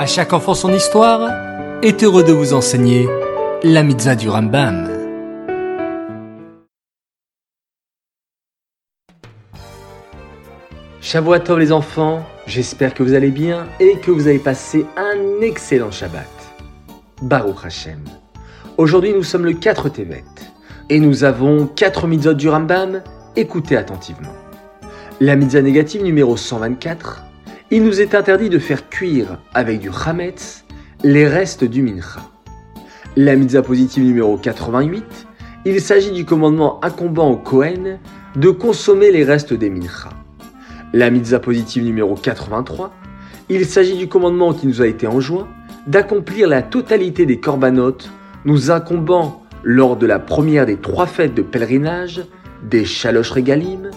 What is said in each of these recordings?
À chaque enfant son histoire est heureux de vous enseigner la mitzvah du Rambam. Shavuot les enfants, j'espère que vous allez bien et que vous avez passé un excellent Shabbat. Baruch Hashem. Aujourd'hui nous sommes le 4 Tevet et nous avons 4 mitzvot du Rambam, écoutez attentivement. La mitzvah négative numéro 124, il nous est interdit de faire cuire avec du chametz les restes du mincha. La mitzvah positive numéro 88, il s'agit du commandement incombant au Kohen de consommer les restes des mincha. La mitzvah positive numéro 83, il s'agit du commandement qui nous a été enjoint d'accomplir la totalité des corbanotes nous incombant lors de la première des trois fêtes de pèlerinage, des chaloches régalim,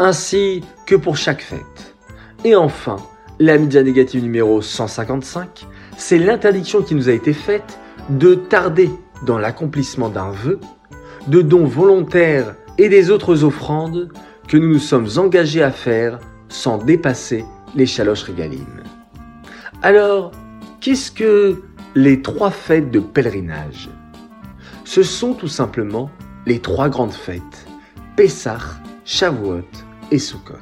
ainsi que pour chaque fête. Et enfin, la mitzvah négative numéro 155, c'est l'interdiction qui nous a été faite de tarder dans l'accomplissement d'un vœu, de dons volontaires et des autres offrandes que nous nous sommes engagés à faire sans dépasser les chaloches régalim. Alors, qu'est-ce que les trois fêtes de pèlerinage? Ce sont tout simplement les trois grandes fêtes, Pessah, Shavuot et Sukkot.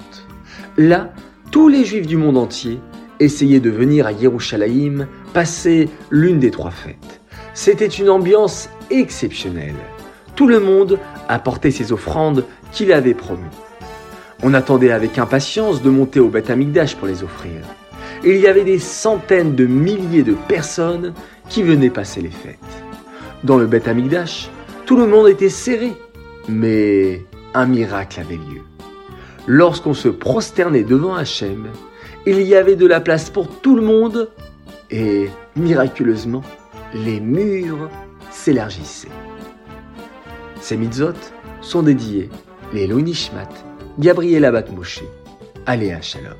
Là, tous les juifs du monde entier essayaient de venir à Yerushalayim passer l'une des trois fêtes. C'était une ambiance exceptionnelle. Tout le monde apportait ses offrandes qu'il avait promis. On attendait avec impatience de monter au Beth Amikdash pour les offrir. il y avait des centaines de milliers de personnes qui venaient passer les fêtes. Dans le Beth Amikdash, tout le monde était serré, mais un miracle avait lieu. Lorsqu'on se prosternait devant Hachem, il y avait de la place pour tout le monde et, miraculeusement, les murs s'élargissaient. Ces mitzvot sont dédiés les Nishmat, Gabriel Abat Moshe, Aléa Shalom.